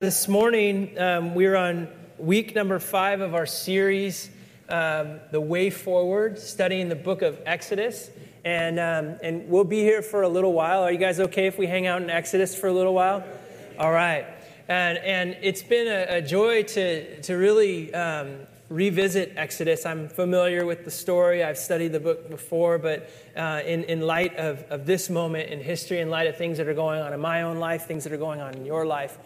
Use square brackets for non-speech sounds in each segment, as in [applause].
This morning, um, we're on week number five of our series, um, The Way Forward, studying the book of Exodus. And, um, and we'll be here for a little while. Are you guys okay if we hang out in Exodus for a little while? All right. And, and it's been a, a joy to, to really um, revisit Exodus. I'm familiar with the story, I've studied the book before, but uh, in, in light of, of this moment in history, in light of things that are going on in my own life, things that are going on in your life,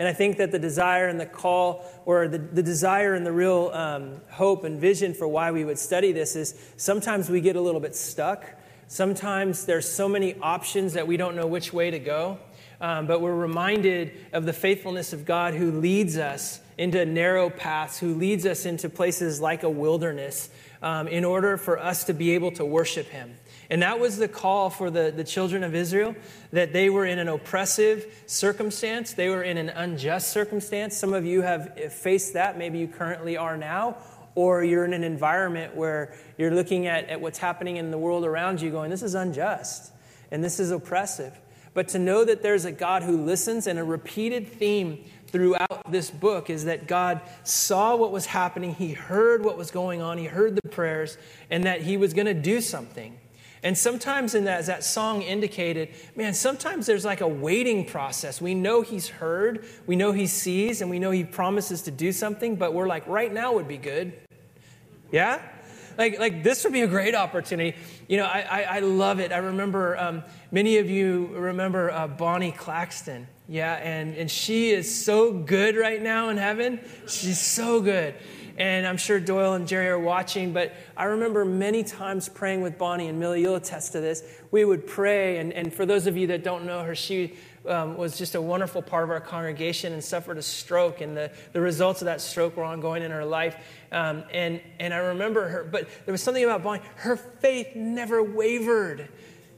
and I think that the desire and the call, or the, the desire and the real um, hope and vision for why we would study this is sometimes we get a little bit stuck. Sometimes there's so many options that we don't know which way to go. Um, but we're reminded of the faithfulness of God who leads us into narrow paths, who leads us into places like a wilderness um, in order for us to be able to worship Him. And that was the call for the, the children of Israel that they were in an oppressive circumstance, they were in an unjust circumstance. Some of you have faced that, maybe you currently are now, or you're in an environment where you're looking at, at what's happening in the world around you going, This is unjust and this is oppressive. But to know that there's a God who listens and a repeated theme throughout this book is that God saw what was happening, He heard what was going on, He heard the prayers, and that He was going to do something. And sometimes, in that, as that song indicated, man, sometimes there's like a waiting process. We know He's heard, we know He sees, and we know He promises to do something, but we're like, right now would be good. Yeah? Like, like this would be a great opportunity. You know, I, I, I love it. I remember um, many of you remember uh, Bonnie Claxton. Yeah, and, and she is so good right now in heaven. She's so good. And I'm sure Doyle and Jerry are watching, but I remember many times praying with Bonnie, and Millie, you'll attest to this. We would pray, and, and for those of you that don't know her, she um, was just a wonderful part of our congregation and suffered a stroke, and the, the results of that stroke were ongoing in her life. Um, and, and I remember her, but there was something about Bonnie, her faith never wavered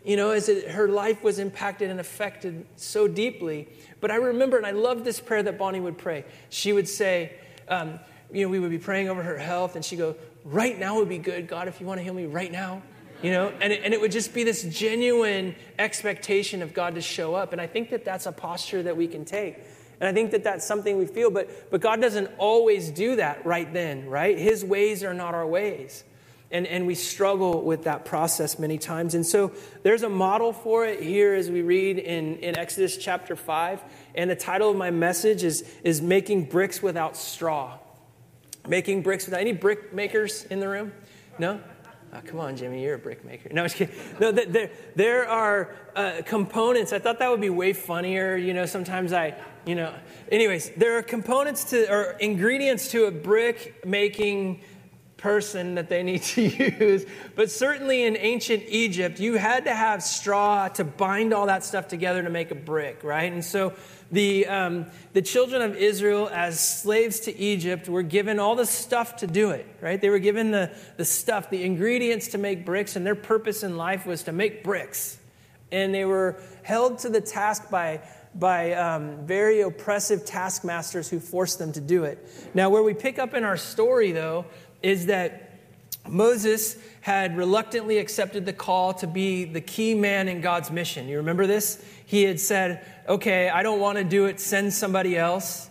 you know, as it, her life was impacted and affected so deeply. But I remember, and I love this prayer that Bonnie would pray. She would say, um, you know, we would be praying over her health, and she'd go, Right now would be good, God, if you want to heal me right now. You know, and it, and it would just be this genuine expectation of God to show up. And I think that that's a posture that we can take. And I think that that's something we feel, but, but God doesn't always do that right then, right? His ways are not our ways. And, and we struggle with that process many times. And so there's a model for it here as we read in, in Exodus chapter 5. And the title of my message is, is Making Bricks Without Straw. Making bricks without any brick makers in the room? No? Oh, come on, Jimmy, you're a brick maker. No, I'm just kidding. No, there, there are uh, components. I thought that would be way funnier. You know, sometimes I, you know. Anyways, there are components to, or ingredients to a brick making person that they need to [laughs] use. But certainly in ancient Egypt, you had to have straw to bind all that stuff together to make a brick, right? And so the, um, the children of Israel, as slaves to Egypt, were given all the stuff to do it, right? They were given the, the stuff, the ingredients to make bricks, and their purpose in life was to make bricks. And they were held to the task by, by um, very oppressive taskmasters who forced them to do it. Now, where we pick up in our story, though, is that Moses had reluctantly accepted the call to be the key man in God's mission. You remember this? He had said, Okay, I don't want to do it, send somebody else.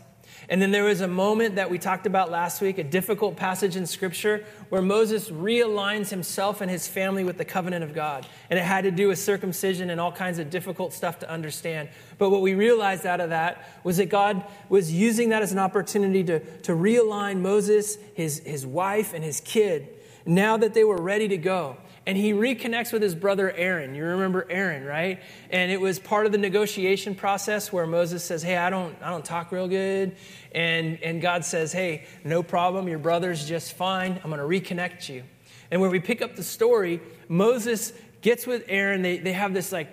And then there was a moment that we talked about last week, a difficult passage in Scripture, where Moses realigns himself and his family with the covenant of God. And it had to do with circumcision and all kinds of difficult stuff to understand. But what we realized out of that was that God was using that as an opportunity to, to realign Moses, his, his wife, and his kid now that they were ready to go and he reconnects with his brother Aaron. You remember Aaron, right? And it was part of the negotiation process where Moses says, "Hey, I don't I don't talk real good." And and God says, "Hey, no problem. Your brother's just fine. I'm going to reconnect you." And where we pick up the story, Moses gets with Aaron. They, they have this like,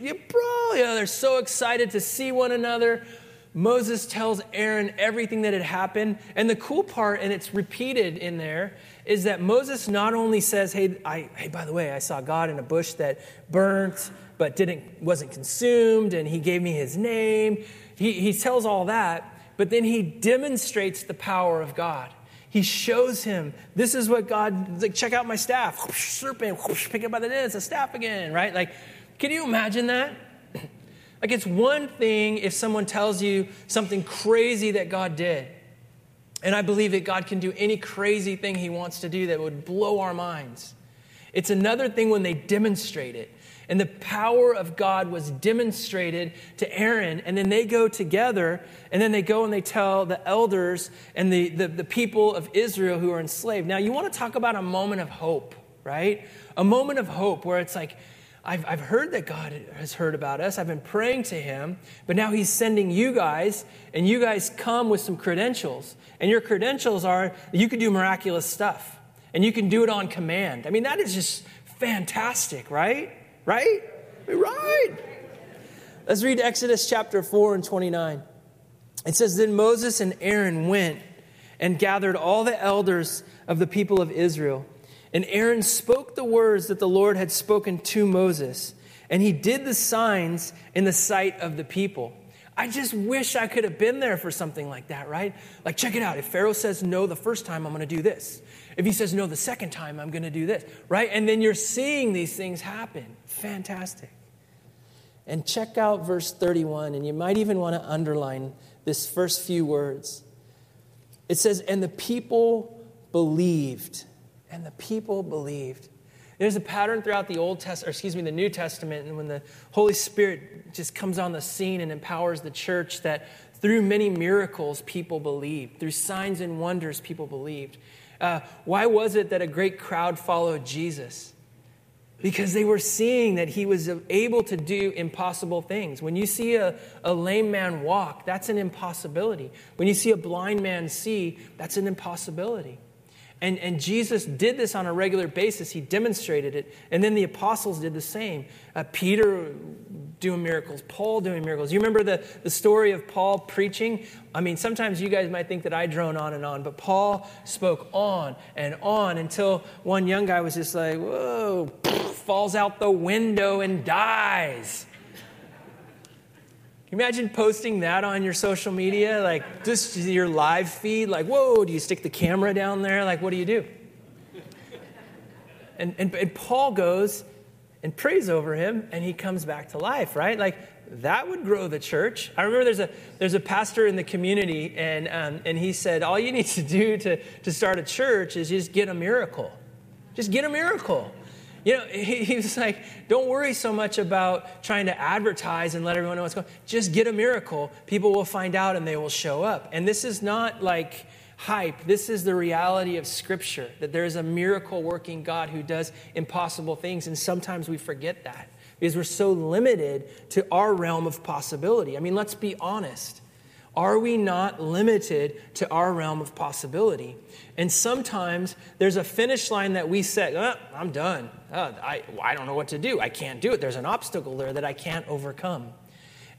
yeah, bro, know, they're so excited to see one another. Moses tells Aaron everything that had happened. And the cool part, and it's repeated in there, is that Moses not only says, hey, I, hey, by the way, I saw God in a bush that burnt but didn't, wasn't consumed, and he gave me his name. He, he tells all that, but then he demonstrates the power of God. He shows him, this is what God, like, check out my staff. [laughs] Serpent, [laughs] pick it up by the end, it's a staff again, right? Like, can you imagine that? Like it's one thing if someone tells you something crazy that God did. And I believe that God can do any crazy thing He wants to do that would blow our minds. It's another thing when they demonstrate it. And the power of God was demonstrated to Aaron. And then they go together, and then they go and they tell the elders and the, the, the people of Israel who are enslaved. Now, you want to talk about a moment of hope, right? A moment of hope where it's like, I've, I've heard that God has heard about us. I've been praying to Him, but now He's sending you guys, and you guys come with some credentials. And your credentials are you can do miraculous stuff, and you can do it on command. I mean, that is just fantastic, right? Right? Right. Let's read Exodus chapter 4 and 29. It says, Then Moses and Aaron went and gathered all the elders of the people of Israel and Aaron spoke the words that the Lord had spoken to Moses, and he did the signs in the sight of the people. I just wish I could have been there for something like that, right? Like, check it out. If Pharaoh says no the first time, I'm going to do this. If he says no the second time, I'm going to do this, right? And then you're seeing these things happen. Fantastic. And check out verse 31, and you might even want to underline this first few words. It says, And the people believed and the people believed. There's a pattern throughout the Old Testament, or excuse me, the New Testament, and when the Holy Spirit just comes on the scene and empowers the church, that through many miracles, people believed. Through signs and wonders, people believed. Uh, why was it that a great crowd followed Jesus? Because they were seeing that he was able to do impossible things. When you see a, a lame man walk, that's an impossibility. When you see a blind man see, that's an impossibility. And, and Jesus did this on a regular basis. He demonstrated it. And then the apostles did the same. Uh, Peter doing miracles, Paul doing miracles. You remember the, the story of Paul preaching? I mean, sometimes you guys might think that I drone on and on, but Paul spoke on and on until one young guy was just like, whoa, [laughs] falls out the window and dies. Can you imagine posting that on your social media? Like, just your live feed? Like, whoa, do you stick the camera down there? Like, what do you do? And, and, and Paul goes and prays over him, and he comes back to life, right? Like, that would grow the church. I remember there's a, there's a pastor in the community, and, um, and he said, All you need to do to, to start a church is just get a miracle. Just get a miracle. You know, he, he, was like, don't worry so much about trying to advertise and let everyone know what's going on. Just get a miracle. People will find out and they will show up. And this is not like hype. This is the reality of Scripture that there is a miracle working God who does impossible things. And sometimes we forget that because we're so limited to our realm of possibility. I mean, let's be honest. Are we not limited to our realm of possibility? And sometimes there's a finish line that we set, oh, I'm done. Oh, I, I don't know what to do. I can't do it. There's an obstacle there that I can't overcome.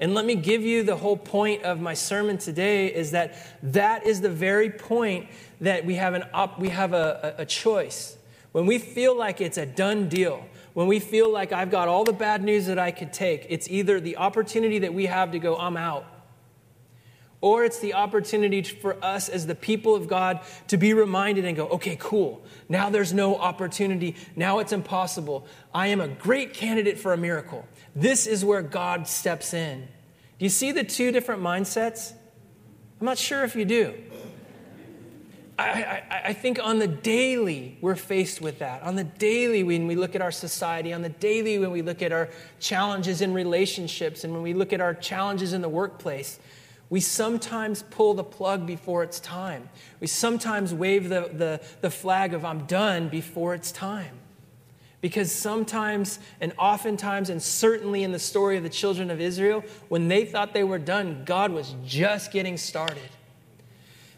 And let me give you the whole point of my sermon today is that that is the very point that we have, an op- we have a, a, a choice. When we feel like it's a done deal, when we feel like I've got all the bad news that I could take, it's either the opportunity that we have to go, I'm out or it's the opportunity for us as the people of God to be reminded and go, okay, cool. Now there's no opportunity. Now it's impossible. I am a great candidate for a miracle. This is where God steps in. Do you see the two different mindsets? I'm not sure if you do. I, I, I, think on the daily, we're faced with that. On the daily, when we look at our society, on the daily, when we look at our challenges in relationships, and when we look at our challenges in the workplace, we sometimes pull the plug before it's time. We sometimes wave the, the, the flag of I'm done before it's time. Because sometimes, and oftentimes, and certainly in the story of the children of Israel, when they thought they were done, God was just getting started.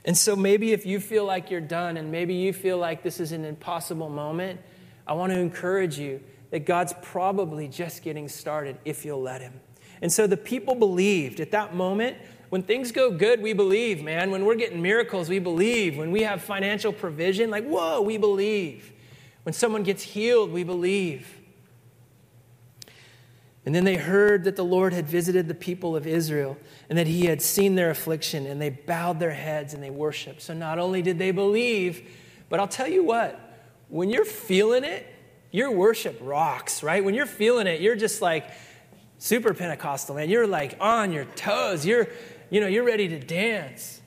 And so maybe if you feel like you're done, and maybe you feel like this is an impossible moment, I want to encourage you that God's probably just getting started if you'll let Him. And so the people believed at that moment when things go good, we believe, man. When we're getting miracles, we believe. When we have financial provision, like, whoa, we believe. When someone gets healed, we believe. And then they heard that the Lord had visited the people of Israel and that he had seen their affliction, and they bowed their heads and they worshiped. So not only did they believe, but I'll tell you what, when you're feeling it, your worship rocks, right? When you're feeling it, you're just like, super Pentecostal, man. You're like on your toes. You're, you know, you're ready to dance.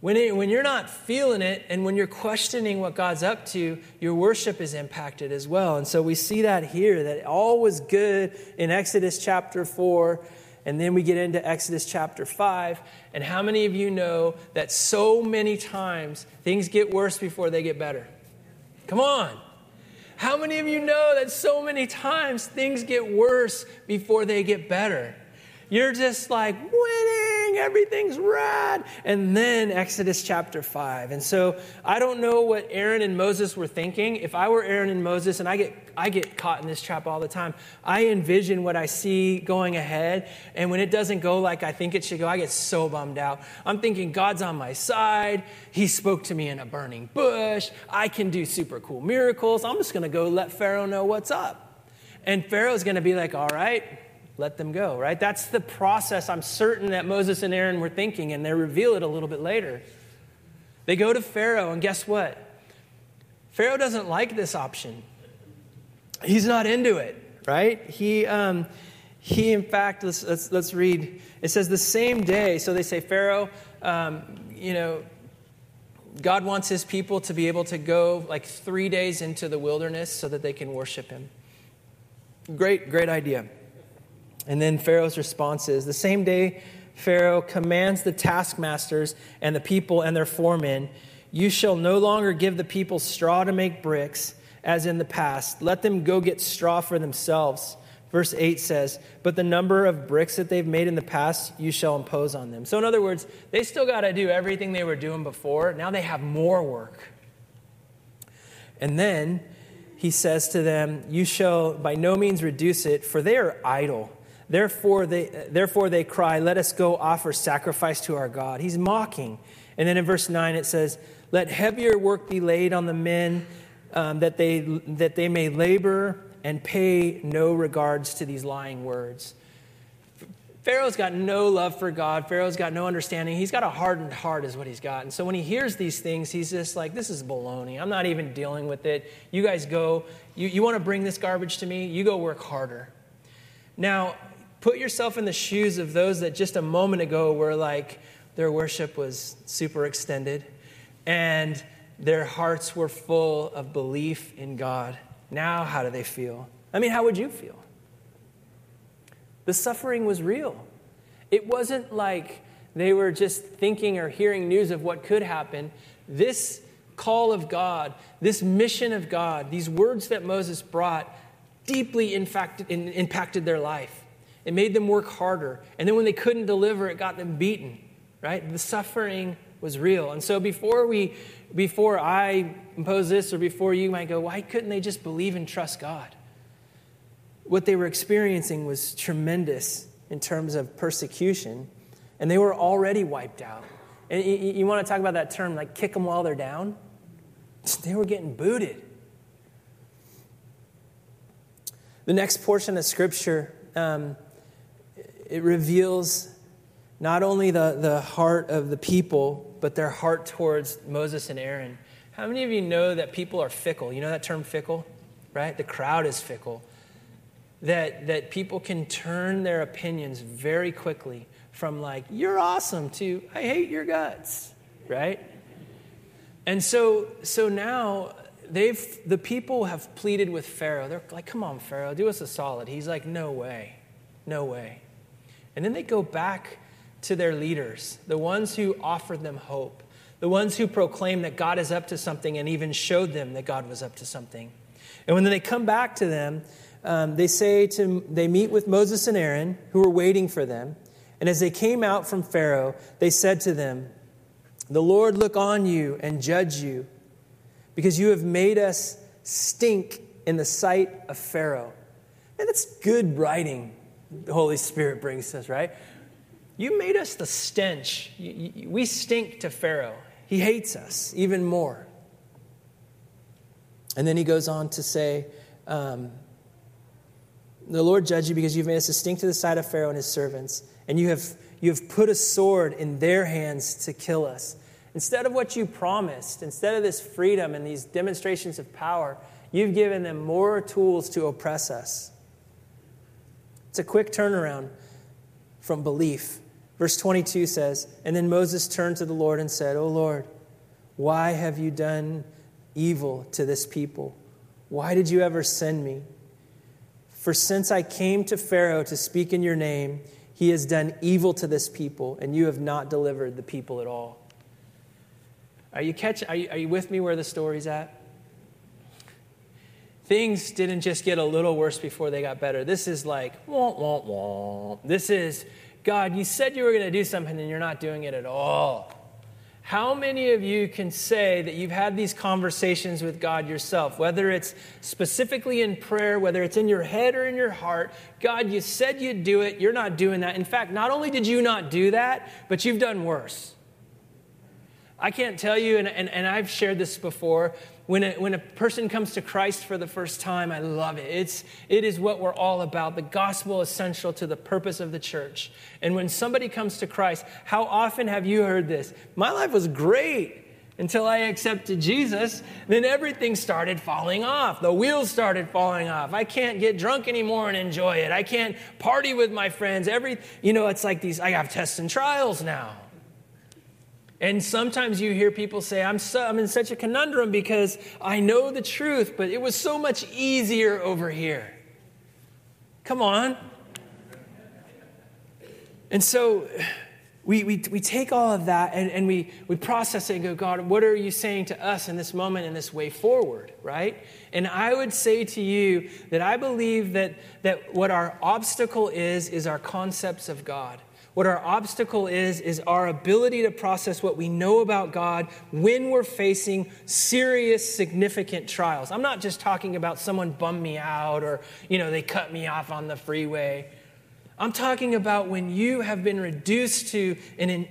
When, it, when you're not feeling it and when you're questioning what God's up to, your worship is impacted as well. And so we see that here, that all was good in Exodus chapter 4. And then we get into Exodus chapter 5. And how many of you know that so many times things get worse before they get better? Come on. How many of you know that so many times things get worse before they get better? You're just like everything's rad. And then Exodus chapter 5. And so I don't know what Aaron and Moses were thinking. If I were Aaron and Moses, and I get, I get caught in this trap all the time, I envision what I see going ahead. And when it doesn't go like I think it should go, I get so bummed out. I'm thinking, God's on my side. He spoke to me in a burning bush. I can do super cool miracles. I'm just going to go let Pharaoh know what's up. And Pharaoh's going to be like, all right, let them go, right? That's the process I'm certain that Moses and Aaron were thinking, and they reveal it a little bit later. They go to Pharaoh, and guess what? Pharaoh doesn't like this option. He's not into it, right? He, um, he in fact, let's, let's, let's read. It says, the same day, so they say, Pharaoh, um, you know, God wants his people to be able to go like three days into the wilderness so that they can worship him. Great, great idea. And then Pharaoh's response is the same day Pharaoh commands the taskmasters and the people and their foremen, You shall no longer give the people straw to make bricks, as in the past. Let them go get straw for themselves. Verse 8 says, But the number of bricks that they've made in the past, you shall impose on them. So, in other words, they still got to do everything they were doing before. Now they have more work. And then he says to them, You shall by no means reduce it, for they are idle. Therefore they, therefore they cry, Let us go offer sacrifice to our God. He's mocking. And then in verse 9 it says, Let heavier work be laid on the men um, that, they, that they may labor and pay no regards to these lying words. Pharaoh's got no love for God. Pharaoh's got no understanding. He's got a hardened heart, is what he's got. And so when he hears these things, he's just like, This is baloney. I'm not even dealing with it. You guys go. You, you want to bring this garbage to me? You go work harder. Now, Put yourself in the shoes of those that just a moment ago were like, their worship was super extended and their hearts were full of belief in God. Now, how do they feel? I mean, how would you feel? The suffering was real. It wasn't like they were just thinking or hearing news of what could happen. This call of God, this mission of God, these words that Moses brought deeply impacted their life. It made them work harder. And then when they couldn't deliver, it got them beaten, right? The suffering was real. And so before we before I impose this or before you might go, why couldn't they just believe and trust God? What they were experiencing was tremendous in terms of persecution, and they were already wiped out. And you, you want to talk about that term, like kick them while they're down? [laughs] They were getting booted. The next portion of scripture um, it reveals not only the, the heart of the people, but their heart towards Moses and Aaron. How many of you know that people are fickle? You know that term fickle, right? The crowd is fickle. That, that people can turn their opinions very quickly from like, you're awesome to, I hate your guts, right? And so, so now they've, the people have pleaded with Pharaoh. They're like, come on, Pharaoh, do us a solid. He's like, no way, no way. And then they go back to their leaders, the ones who offered them hope, the ones who proclaimed that God is up to something and even showed them that God was up to something. And when they come back to them, um, they say to, they meet with Moses and Aaron, who were waiting for them. And as they came out from Pharaoh, they said to them, The Lord look on you and judge you, because you have made us stink in the sight of Pharaoh. And that's good writing the Holy Spirit brings us, right? You made us the stench. We stink to Pharaoh. He hates us even more. And then he goes on to say, um, The Lord judge you because you've made us stink to the sight of Pharaoh and his servants, and you have, you have put a sword in their hands to kill us. Instead of what you promised, instead of this freedom and these demonstrations of power, you've given them more tools to oppress us. It's a quick turnaround from belief. Verse 22 says, And then Moses turned to the Lord and said, O Lord, why have you done evil to this people? Why did you ever send me? For since I came to Pharaoh to speak in your name, he has done evil to this people, and you have not delivered the people at all. Are you, catch, are you, are you with me where the story's at? Things didn't just get a little worse before they got better. This is like, wah, wah, wah. This is, God, you said you were going to do something and you're not doing it at all. How many of you can say that you've had these conversations with God yourself, whether it's specifically in prayer, whether it's in your head or in your heart? God, you said you'd do it, you're not doing that. In fact, not only did you not do that, but you've done worse. I can't tell you, and, and, and I've shared this before, when a, when a person comes to Christ for the first time, I love it. It's, it is what we're all about. The gospel is essential to the purpose of the church. And when somebody comes to Christ, how often have you heard this? My life was great until I accepted Jesus. Then everything started falling off. The wheels started falling off. I can't get drunk anymore and enjoy it. I can't party with my friends. Every, you know, it's like these, I have tests and trials now. And sometimes you hear people say, I'm, so, I'm in such a conundrum because I know the truth, but it was so much easier over here. Come on. And so we, we, we take all of that and, and we, we process it and go, God, what are you saying to us in this moment, in this way forward, right? And I would say to you that I believe that, that what our obstacle is, is our concepts of God. What our obstacle is, is our ability to process what we know about God when we're facing serious, significant trials. I'm not just talking about someone bummed me out or, you know, they cut me off on the freeway. I'm talking about when you have been reduced to an,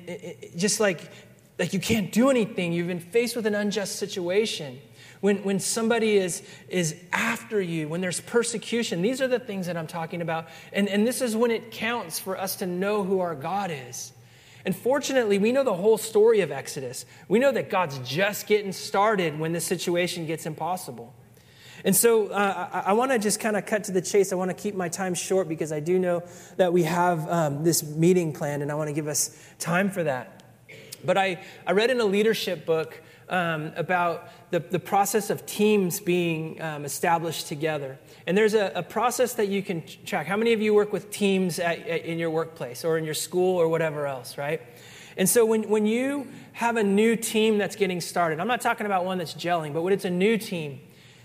just like, like you can't do anything, you've been faced with an unjust situation when, when somebody is, is after you, when there's persecution. These are the things that I'm talking about. And, and this is when it counts for us to know who our God is. And fortunately, we know the whole story of Exodus. We know that God's just getting started when the situation gets impossible. And so uh, I, I want to just kind of cut to the chase. I want to keep my time short because I do know that we have um, this meeting planned and I want to give us time for that. But I, I read in a leadership book um, about the, the process of teams being um, established together. And there's a, a, process that you can track. How many of you work with teams at, at, in your workplace or in your school or whatever else, right? And so when, when you have a new team that's getting started, I'm not talking about one that's gelling, but when it's a new team,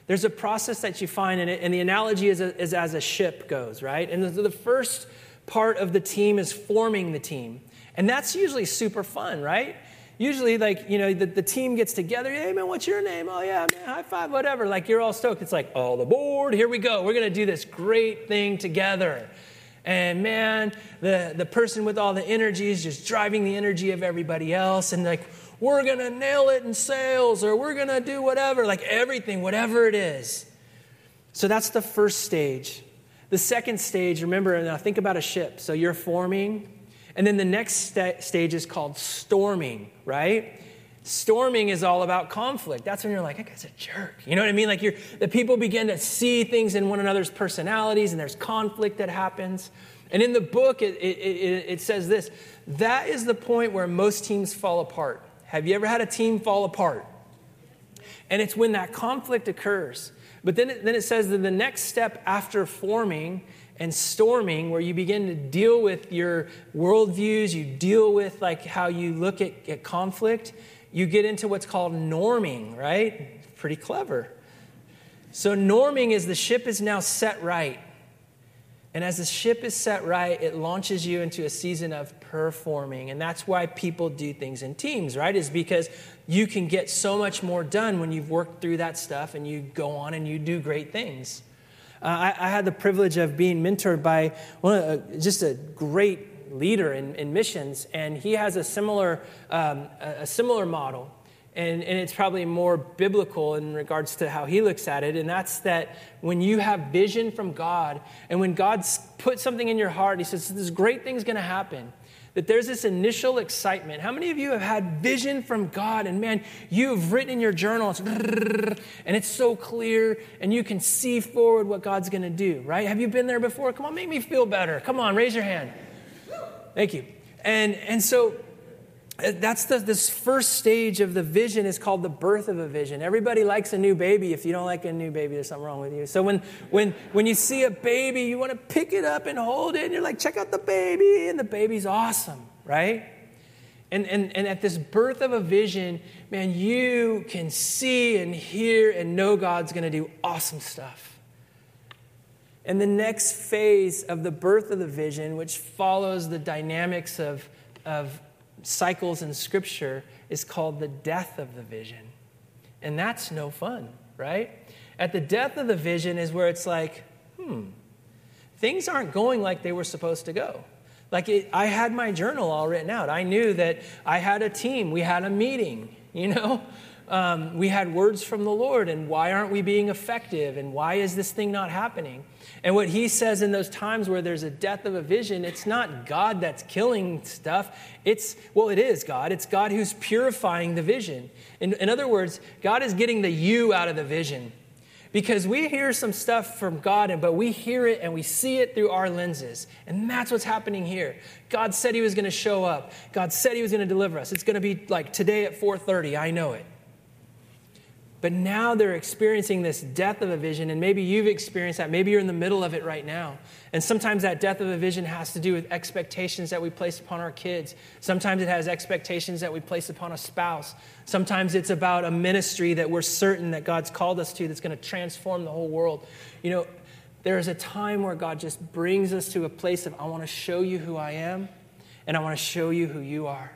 there's a process that you find in it, and the analogy is, a, is as a ship goes, right? And the, the first part of the team is forming the team. And that's usually super fun, right? Usually like you know the, the team gets together hey man what's your name? Oh yeah man high five whatever. Like you're all stoked. It's like oh, all aboard here we go. We're going to do this great thing together. And man the, the person with all the energy is just driving the energy of everybody else. And like we're going to nail it in sales or we're going to do whatever like everything whatever it is. So that's the first stage. The second stage remember now think about a ship. So you're forming and then the next st- stage is called storming, right? Storming is all about conflict. That's when you're like, that guy's a jerk. You know what I mean? Like you're, the people begin to see things in one another's personalities and there's conflict that happens. And in the book, it, it, it, it says this that is the point where most teams fall apart. Have you ever had a team fall apart? And it's when that conflict occurs. But then it, then it says that the next step after forming and storming where you begin to deal with your worldviews, you deal with like how you look at, at conflict, you get into what's called norming, right? Pretty clever. So, norming is the ship is now set right. And as the ship is set right, it launches you into a season of performing. And that's why people do things in teams, right? Is because you can get so much more done when you've worked through that stuff and you go on and you do great things. Uh, I, I, had the privilege of being mentored by one of, uh, just a great leader in, in, missions, and he has a similar, um, a, a similar model. And, and, it's probably more biblical in regards to how he looks at it. And that's that when you have vision from God, and when God's put something in your heart, he says, This great thing's going to happen that there's this initial excitement. How many of you have had vision from God and man, you've written in your journal, [laughs] and it's so clear and you can see forward what God's going to do, right? Have you been there before? Come on, make me feel better. Come on, raise your hand. Thank you. And, and so Uh, that's the, this first stage of the vision is called the birth of a vision. Everybody likes a new baby if you don't like a new baby. There's something wrong with you. So when when when you see a baby you want to pick it up and hold it and you're like check out the baby and the baby's awesome right? And, and, and at this birth of a vision man you can see and hear and know god's going to do awesome stuff. And the next phase of the birth of the vision which follows the dynamics of of cycles in Scripture is called the death of the vision. And that's no fun, right? At the death of the vision is where it's like, hmm, things aren't going like they were supposed to go. Like it, I had my journal all written out. I knew that I had a team, we had a meeting, [laughs] you know? Um, we had words from the Lord, and why aren't we being effective? And why is this thing not happening? And what he says in those times where there's a death of a vision, it's not God that's killing stuff. It's, well, it is God. It's God who's purifying the vision. In, in other words, God is getting the you out of the vision. Because we hear some stuff from God, but we hear it and we see it through our lenses. And that's what's happening here. God said he was going to show up. God said he was going to deliver us. It's going to be like today at 4:30. I know it. But now they're experiencing this death of a vision, and maybe you've experienced that. Maybe you're in the middle of it right now. And sometimes that death of a vision has to do with expectations that we place upon our kids. Sometimes it has expectations that we place upon a spouse. Sometimes it's about a ministry that we're certain that God's called us to that's going to transform the whole world. You know, there is a time where God just brings us to a place of, I want to show you who I am, and I want to show you who you are.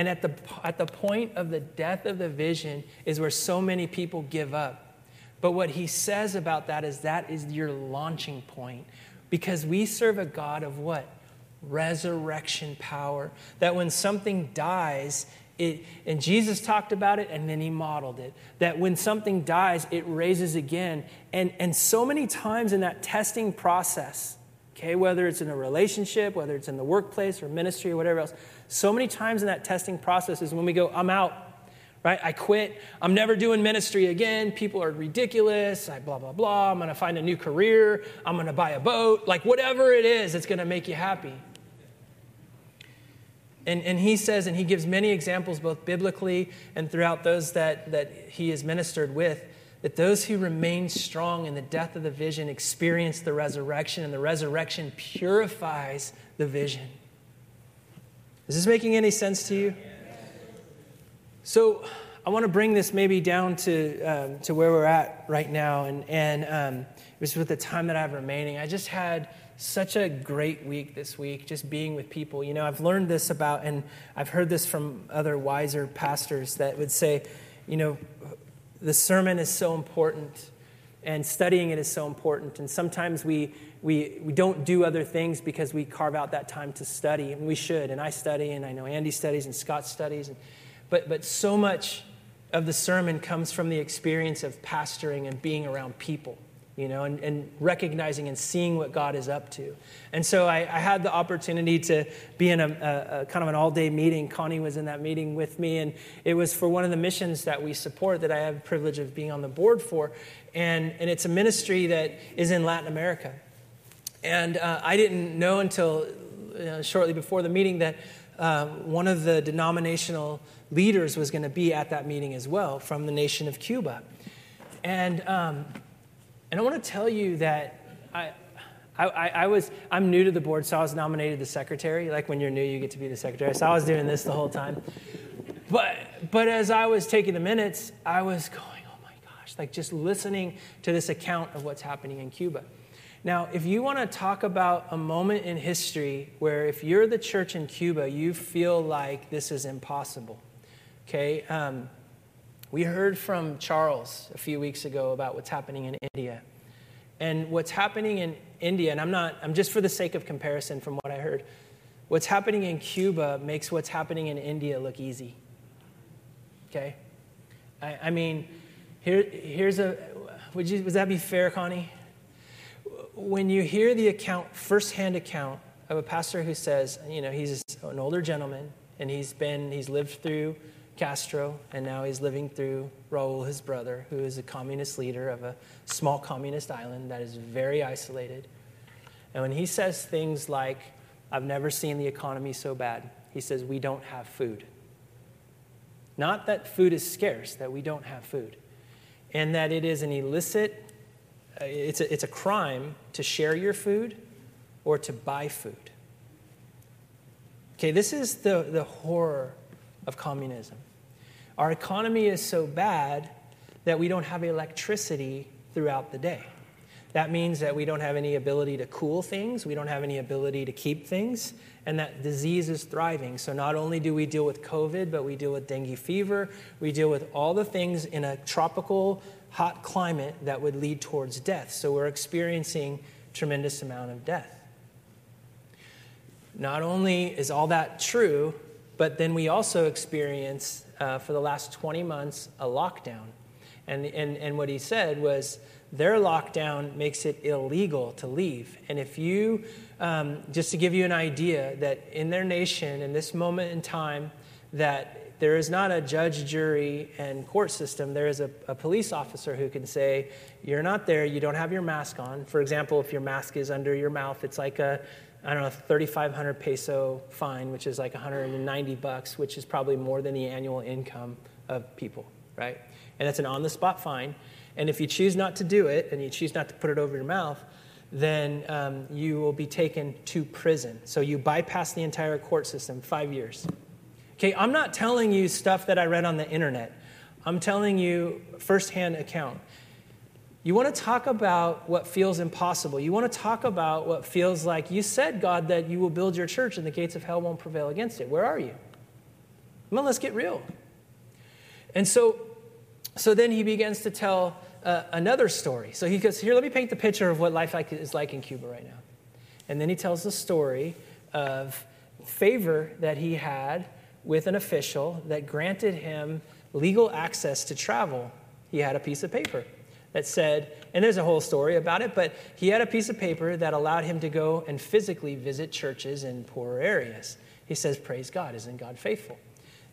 And at the, at the point of the death of the vision is where so many people give up. But what he says about that is that is your launching point. Because we serve a God of what? Resurrection power. That when something dies, it, and Jesus talked about it and then he modeled it. That when something dies, it raises again. And, and so many times in that testing process, okay, whether it's in a relationship, whether it's in the workplace or ministry or whatever else, so many times in that testing process is when we go, I'm out, right? I quit. I'm never doing ministry again. People are ridiculous. I blah, blah, blah. I'm going to find a new career. I'm going to buy a boat. Like whatever it is, it's going to make you happy. And, and he says, and he gives many examples, both biblically and throughout those that, that he has ministered with, that those who remain strong in the death of the vision experience the resurrection, and the resurrection purifies the vision. Is this making any sense to you? So I want to bring this maybe down to, um, to where we're at right now. And, and um, with the time that I have remaining. I just had such a great week this week, just being with people. You know, I've learned this about, and I've heard this from other wiser pastors that would say, you know, the sermon is so important and studying it is so important. And sometimes we, we, we don't do other things because we carve out that time to study, and we should. And I study, and I know Andy studies, and Scott studies. And, but, but so much of the sermon comes from the experience of pastoring and being around people you know, and, and, recognizing and seeing what God is up to. And so I, I had the opportunity to be in a, a, a kind of an all day meeting. Connie was in that meeting with me, and it was for one of the missions that we support that I have the privilege of being on the board for. And, and it's a ministry that is in Latin America. And uh, I didn't know until uh, shortly before the meeting that uh, one of the denominational leaders was going to be at that meeting as well from the nation of Cuba. And um, and I want to tell you that I, I, I, was, I'm new to the board, so I was nominated the secretary. Like when you're new, you get to be the secretary. So I was doing this the whole time. But, but as I was taking the minutes, I was going, oh my gosh, like just listening to this account of what's happening in Cuba. Now, if you want to talk about a moment in history where if you're the church in Cuba, you feel like this is impossible, okay? Um, we heard from Charles a few weeks ago about what's happening in India. And what's happening in India, and I'm not, I'm just for the sake of comparison from what I heard, what's happening in Cuba makes what's happening in India look easy. Okay? I, I mean, here, here's a, would, you, would that be fair, Connie? When you hear the account, firsthand account of a pastor who says, you know, he's an older gentleman and he's been, he's lived through Castro and now he's living through Raul, his brother, who is a communist leader of a small communist island that is very isolated. And when he says things like, I've never seen the economy so bad, he says, we don't have food. Not that food is scarce, that we don't have food. And that it is an illicit, uh, it's a, it's a crime to share your food or to buy food. Okay, this is the, the horror of communism. Our economy is so bad that we don't have electricity throughout the day. That means that we don't have any ability to cool things, we don't have any ability to keep things, and that disease is thriving. So not only do we deal with COVID, but we deal with dengue fever, we deal with all the things in a tropical hot climate that would lead towards death. So we're experiencing tremendous amount of death. Not only is all that true, but then we also experience uh, for the last 20 months a lockdown. And, and, and what he said was their lockdown makes it illegal to leave. And if you, um, just to give you an idea, that in their nation, in this moment in time, that there is not a judge, jury, and court system. There is a, a, police officer who can say, You're not there, you don't have your mask on. For example, if your mask is under your mouth, it's like a, I don't know, 3,500 peso fine, which is like 190 bucks, which is probably more than the annual income of people, right? And that's an on the spot fine. And if you choose not to do it and you choose not to put it over your mouth, then um, you will be taken to prison. So you bypass the entire court system, five years. Okay, I'm not telling you stuff that I read on the internet. I'm telling you firsthand account. You want to talk about what feels impossible. You want to talk about what feels like you said, God, that you will build your church and the gates of hell won't prevail against it. Where are you? Well, let's get real. And so so then he begins to tell uh, another story. So he goes, Here, let me paint the picture of what life like, is like in Cuba right now. And then he tells the story of favor that he had with an official that granted him legal access to travel. He had a piece of paper that said, and there's a whole story about it, but he had a piece of paper that allowed him to go and physically visit churches in poorer areas. He says, Praise God, isn't God faithful?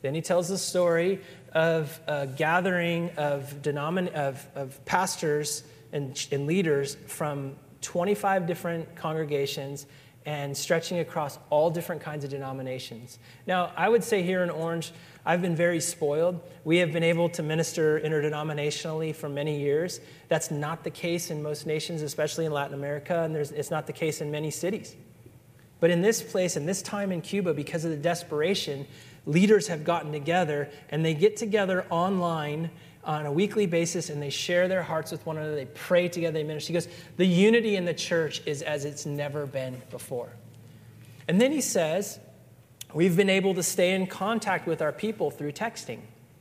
Then he tells the story of a gathering of, denomin- of, of pastors and, and leaders from 25 different congregations and stretching across all different kinds of denominations. Now, I would say here in Orange, I've been very spoiled. We have been able to minister interdenominationally for many years. That's not the case in most nations, especially in Latin America, and it's not the case in many cities. But in this place, in this time in Cuba, because of the desperation, leaders have gotten together and they get together online on a weekly basis and they share their hearts with one another. They pray together, they minister. He goes, The unity in the church is as it's never been before. And then he says, We've been able to stay in contact with our people through texting,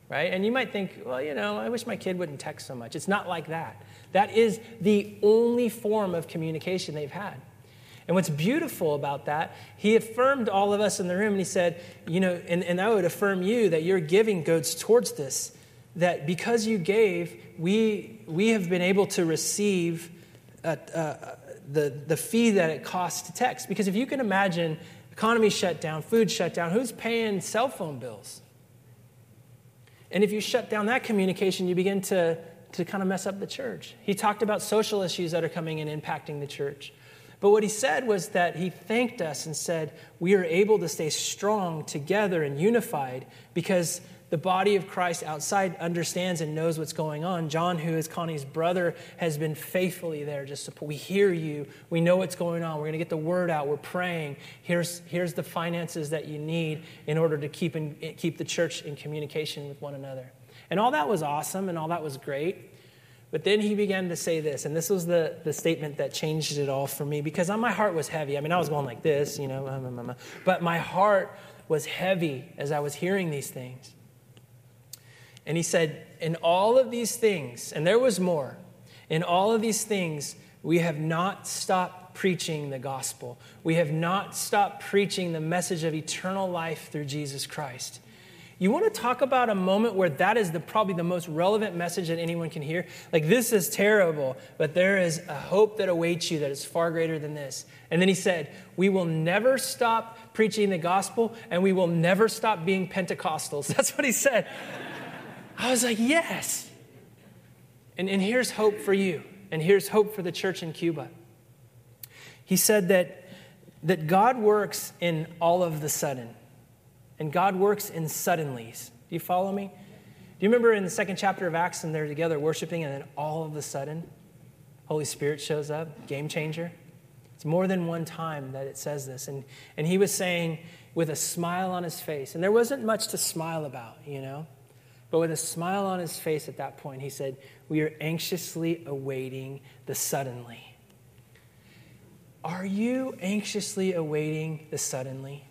right? And you might think, well, you know, I wish my kid wouldn't text so much. It's not like that. That is the only form of communication they've had. And what's beautiful about that, he affirmed all of us in the room and he said, you know, and, and I would affirm you that your giving goes towards this. That because you gave, we, we have been able to receive uh, uh, the, the fee that it costs to text. Because if you can imagine, economy shut down, food shut down, who's paying cell phone bills? And if you shut down that communication, you begin to, to kind of mess up the church. He talked about social issues that are coming and impacting the church. But what he said was that he thanked us and said, We are able to stay strong together and unified because the body of Christ outside understands and knows what's going on. John, who is Connie's brother, has been faithfully there. Just support. We hear you. We know what's going on. We're going to get the word out. We're praying. Here's, here's the finances that you need in order to keep, in, keep the church in communication with one another. And all that was awesome and all that was great. But then he began to say this, and this was the, the statement that changed it all for me because my heart was heavy. I mean, I was going like this, you know, um, um, um, but my heart was heavy as I was hearing these things. And he said, In all of these things, and there was more, in all of these things, we have not stopped preaching the gospel. We have not stopped preaching the message of eternal life through Jesus Christ. You want to talk about a moment where that is the, probably the most relevant message that anyone can hear? Like, this is terrible, but there is a hope that awaits you that is far greater than this. And then he said, We will never stop preaching the gospel, and we will never stop being Pentecostals. [laughs] That's what he said. I was like, Yes. And, and here's hope for you, and here's hope for the church in Cuba. He said that, that God works in all of the sudden. And God works in suddenlies. Do you follow me? Do you remember in the second chapter of Acts and they're together worshiping, and then all of a sudden, Holy Spirit shows up, game changer? It's more than one time that it says this. And, and he was saying, with a smile on his face, and there wasn't much to smile about, you know? But with a smile on his face at that point, he said, We are anxiously awaiting the suddenly. Are you anxiously awaiting the suddenly?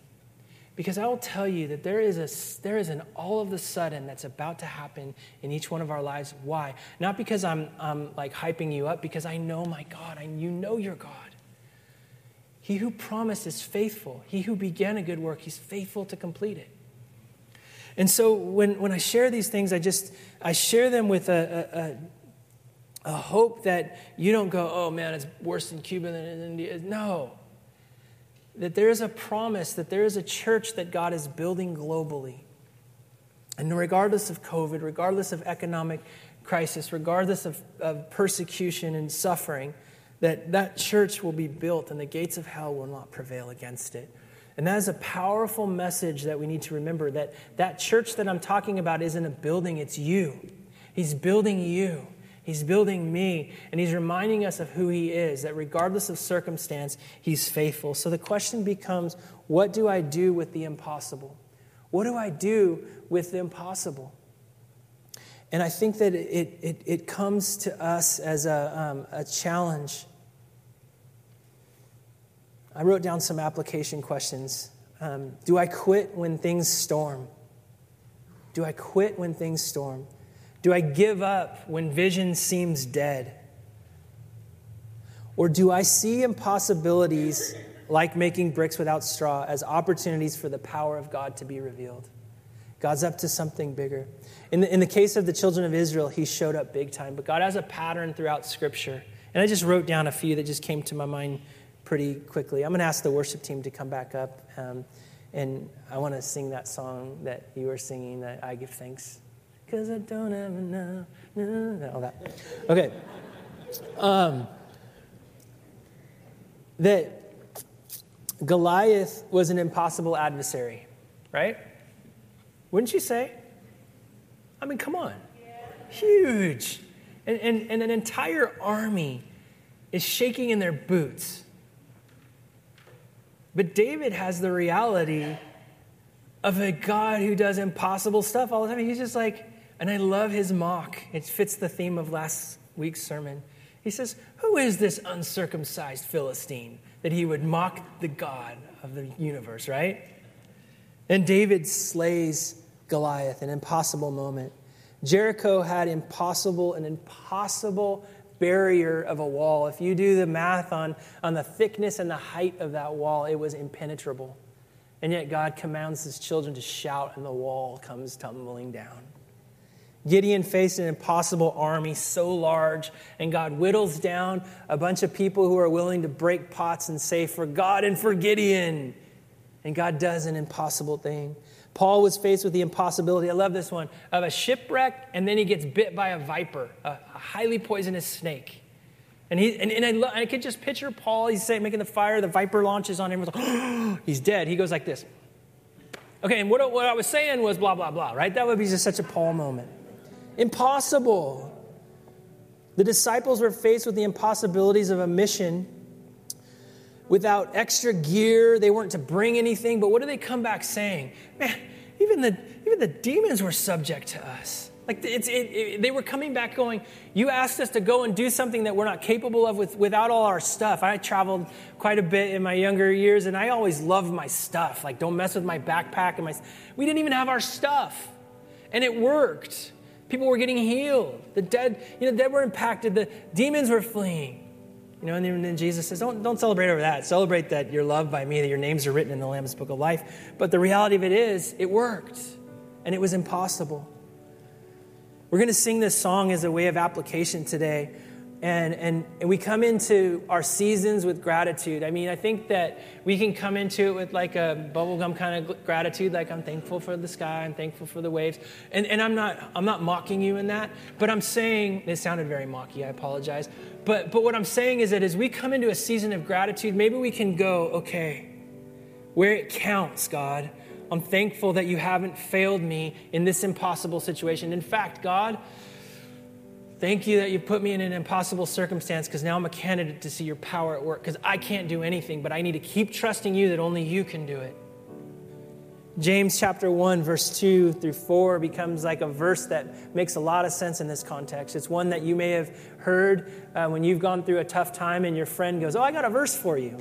Because I will tell you that there is, a, there is an all of the sudden that's about to happen in each one of our lives. Why? Not because I'm, I'm like hyping you up, because I know my God, and you know your God. He who promised is faithful. He who began a good work, he's faithful to complete it. And so when, when I share these things, I just I share them with a, a, a hope that you don't go, oh man, it's worse in Cuba than in India. No that there is a promise that there is a church that God is building globally. And regardless of COVID, regardless of economic crisis, regardless of, of persecution and suffering, that that church will be built and the gates of hell will not prevail against it. And that is a powerful message that we need to remember that that church that I'm talking about isn't a building, it's you. He's building you. He's building me, and He's reminding us of who He is, that regardless of circumstance, He's faithful. So the question becomes what do I do with the impossible? What do I do with the impossible? And I think that it, it, it comes to us as a, um, a challenge. I wrote down some application questions. Um, do I quit when things storm? Do I quit when things storm? Do I give up when vision seems dead? Or do I see impossibilities like making bricks without straw as opportunities for the power of God to be revealed? God's up to something bigger. In the, in the case of the children of Israel, he showed up big time, but God has a pattern throughout Scripture. And I just wrote down a few that just came to my mind pretty quickly. I'm going to ask the worship team to come back up, um, and I want to sing that song that you were singing, that I give thanks because I don't ever know. No, all that. Okay. Um, that Goliath was an impossible adversary, right? Wouldn't you say? I mean, come on. Huge. And, and, and an entire army is shaking in their boots. But David has the reality of a God who does impossible stuff all the time. He's just like, and I love his mock. It fits the theme of last week's sermon. He says, Who is this uncircumcised Philistine that he would mock the God of the universe, right? And David slays Goliath, an impossible moment. Jericho had impossible, an impossible barrier of a wall. If you do the math on, on the thickness and the height of that wall, it was impenetrable. And yet God commands his children to shout, and the wall comes tumbling down. Gideon faced an impossible army so large, and God whittles down a bunch of people who are willing to break pots and say, For God and for Gideon. And God does an impossible thing. Paul was faced with the impossibility, I love this one, of a shipwreck, and then he gets bit by a viper, a, a highly poisonous snake. And, he, and, and I, lo- I could just picture Paul, he's saying, making the fire, the viper launches on him, he's, like, [gasps] he's dead. He goes like this. Okay, and what, what I was saying was blah, blah, blah, right? That would be just such a Paul moment. Impossible. The disciples were faced with the impossibilities of a mission without extra gear. They weren't to bring anything, but what do they come back saying? Man, even the, even the demons were subject to us. Like it's, it, it, they were coming back going, You asked us to go and do something that we're not capable of with, without all our stuff. I traveled quite a bit in my younger years, and I always loved my stuff. Like, don't mess with my backpack. And my, we didn't even have our stuff, and it worked. People were getting healed. The dead, you know, dead were impacted. The demons were fleeing. You know, and then Jesus says, don't, don't celebrate over that. Celebrate that you're loved by me, that your names are written in the Lamb's Book of Life. But the reality of it is, it worked. and it was impossible. We're going to sing this song as a way of application today. And, and, and we come into our seasons with gratitude. I mean, I think that we can come into it with like a bubblegum kind of gratitude, like I'm thankful for the sky, I'm thankful for the waves. And, and I'm, not, I'm not mocking you in that, but I'm saying, it sounded very mocky, I apologize. But, but what I'm saying is that as we come into a season of gratitude, maybe we can go, okay, where it counts, God, I'm thankful that you haven't failed me in this impossible situation. In fact, God, thank you that you put me in an impossible circumstance because now I'm a candidate to see your power at work because I can't do anything, but I need to keep trusting you that only you can do it. James chapter 1, verse 2 through 4 becomes like a verse that makes a lot of sense in this context. It's one that you may have heard uh, when you've gone through a tough time and your friend goes, Oh, I got a verse for you.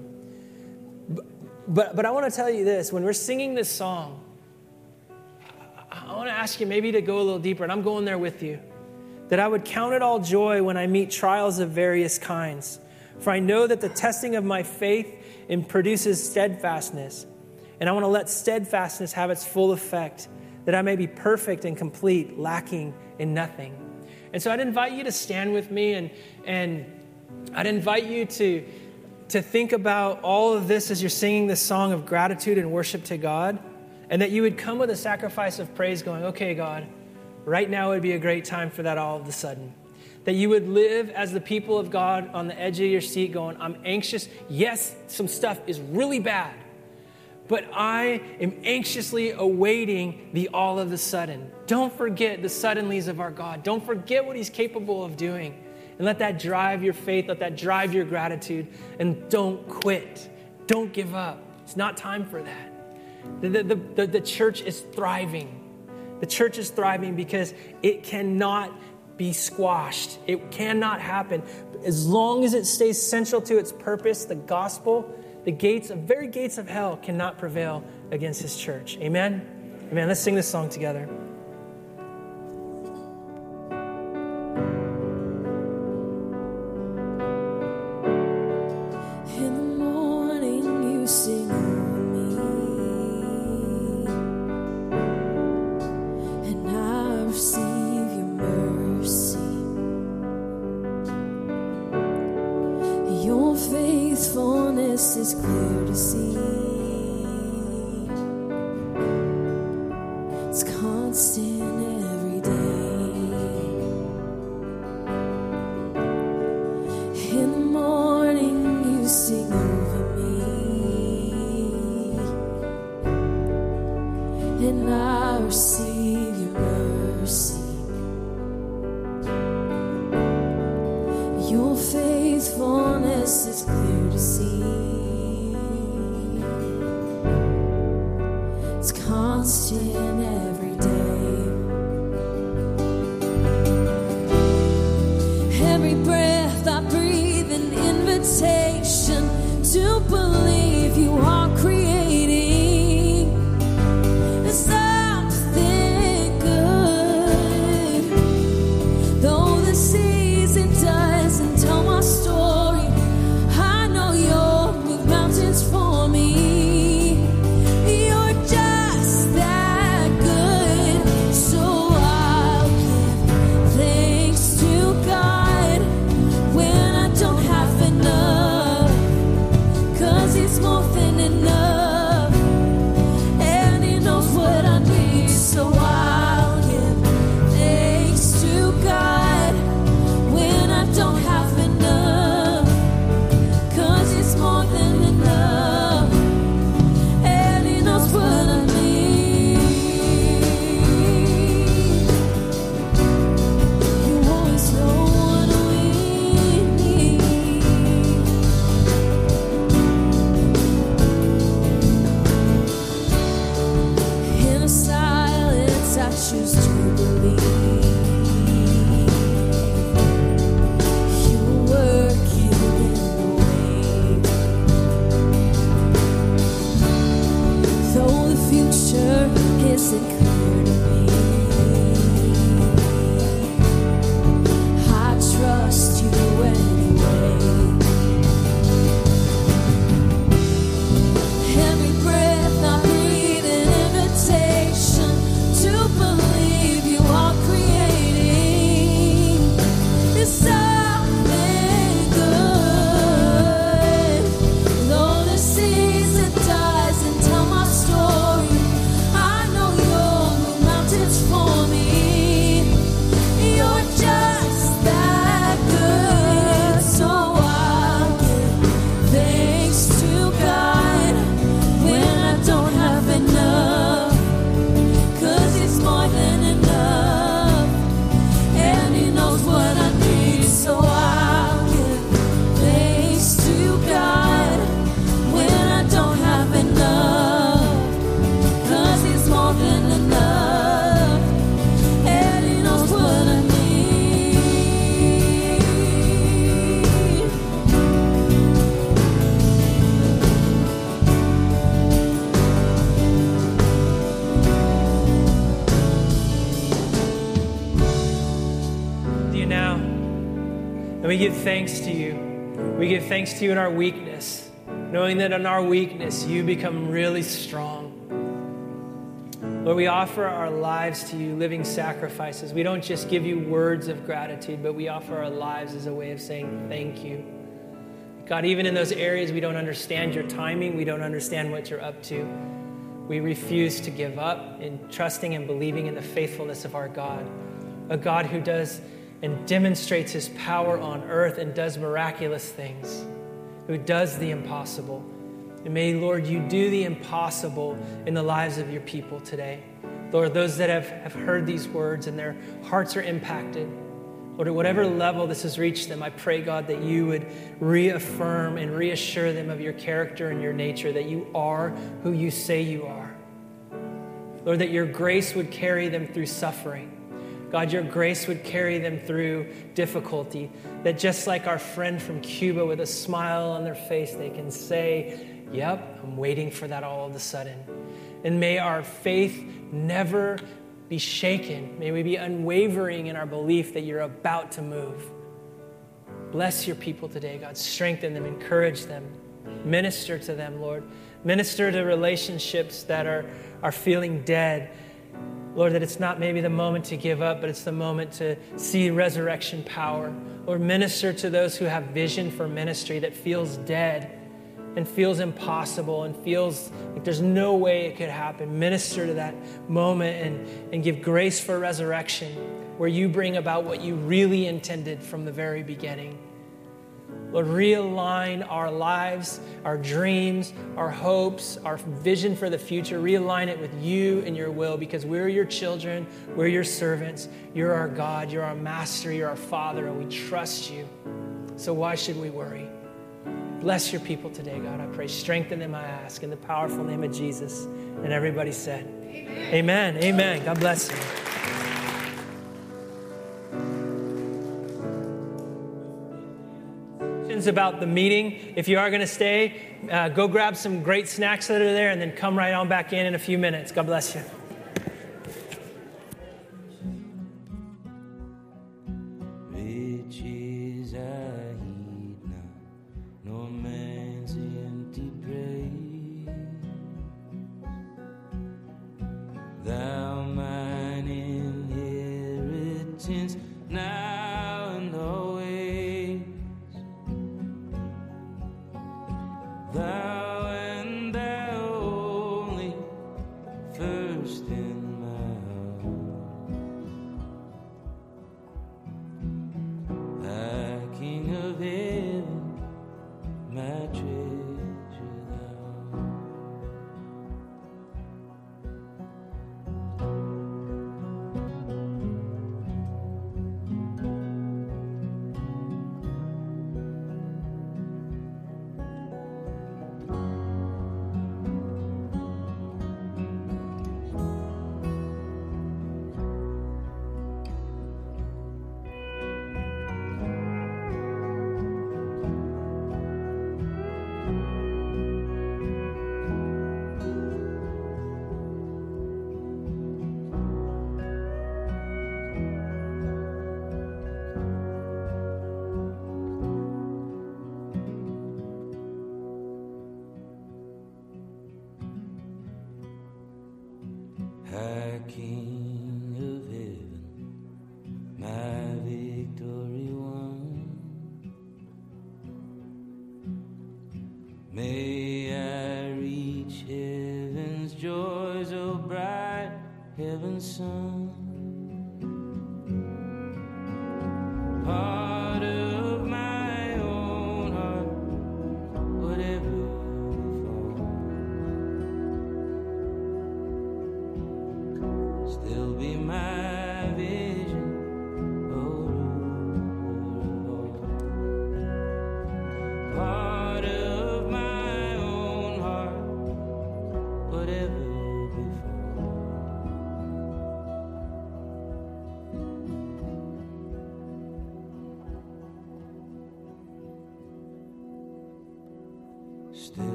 But, but I want to tell you this when we're singing this song, I, I want to ask you maybe to go a little deeper, and I'm going there with you. That I would count it all joy when I meet trials of various kinds. For I know that the testing of my faith produces steadfastness. And I want to let steadfastness have its full effect, that I may be perfect and complete, lacking in nothing. And so I'd invite you to stand with me, and, and I'd invite you to to think about all of this as you're singing this song of gratitude and worship to God, and that you would come with a sacrifice of praise, going, Okay, God, right now would be a great time for that all of a sudden. That you would live as the people of God on the edge of your seat, going, I'm anxious. Yes, some stuff is really bad, but I am anxiously awaiting the all of the sudden. Don't forget the suddenlies of our God. Don't forget what He's capable of doing. And let that drive your faith, let that drive your gratitude. And don't quit. Don't give up. It's not time for that. The, the, the, the church is thriving. The church is thriving because it cannot be squashed. It cannot happen. As long as it stays central to its purpose, the gospel, the gates, the very gates of hell cannot prevail against his church. Amen? Amen. Let's sing this song together. We give thanks to you. We give thanks to you in our weakness, knowing that in our weakness, you become really strong. Lord, we offer our lives to you, living sacrifices. We don't just give you words of gratitude, but we offer our lives as a way of saying thank you. God, even in those areas we don't understand your timing, we don't understand what you're up to, we refuse to give up in trusting and believing in the faithfulness of our God, a God who does and demonstrates his power on earth and does miraculous things, who does the impossible. And may, Lord, you do the impossible in the lives of your people today. Lord, those that have, have heard these words and their hearts are impacted, Lord, at whatever level this has reached them, I pray, God, that you would reaffirm and reassure them of your character and your nature, that you are who you say you are. Lord, that your grace would carry them through suffering. God, your grace would carry them through difficulty. That just like our friend from Cuba with a smile on their face, they can say, Yep, I'm waiting for that all of a sudden. And may our faith never be shaken. May we be unwavering in our belief that you're about to move. Bless your people today, God. Strengthen them, encourage them, minister to them, Lord. Minister to relationships that are, are feeling dead Lord, that it's not maybe the moment to give up, but it's the moment to see resurrection power. Lord, minister to those who have vision for ministry that feels dead and feels impossible and feels like there's no way it could happen. Minister to that moment and, and give grace for resurrection where you bring about what you really intended from the very beginning. Lord, realign our lives, our dreams, our hopes, our vision for the future. Realign it with you and your will because we're your children, we're your servants, you're our God, you're our master, you're our Father, and we trust you. So why should we worry? Bless your people today, God. I pray. Strengthen them, I ask, in the powerful name of Jesus. And everybody said, Amen. Amen. Amen. God bless you. About the meeting. If you are going to stay, uh, go grab some great snacks that are there and then come right on back in in a few minutes. God bless you.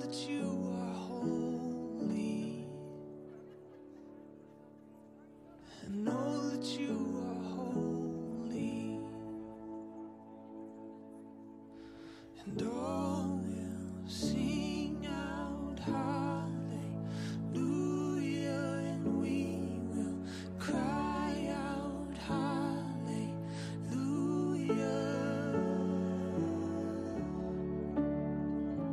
That you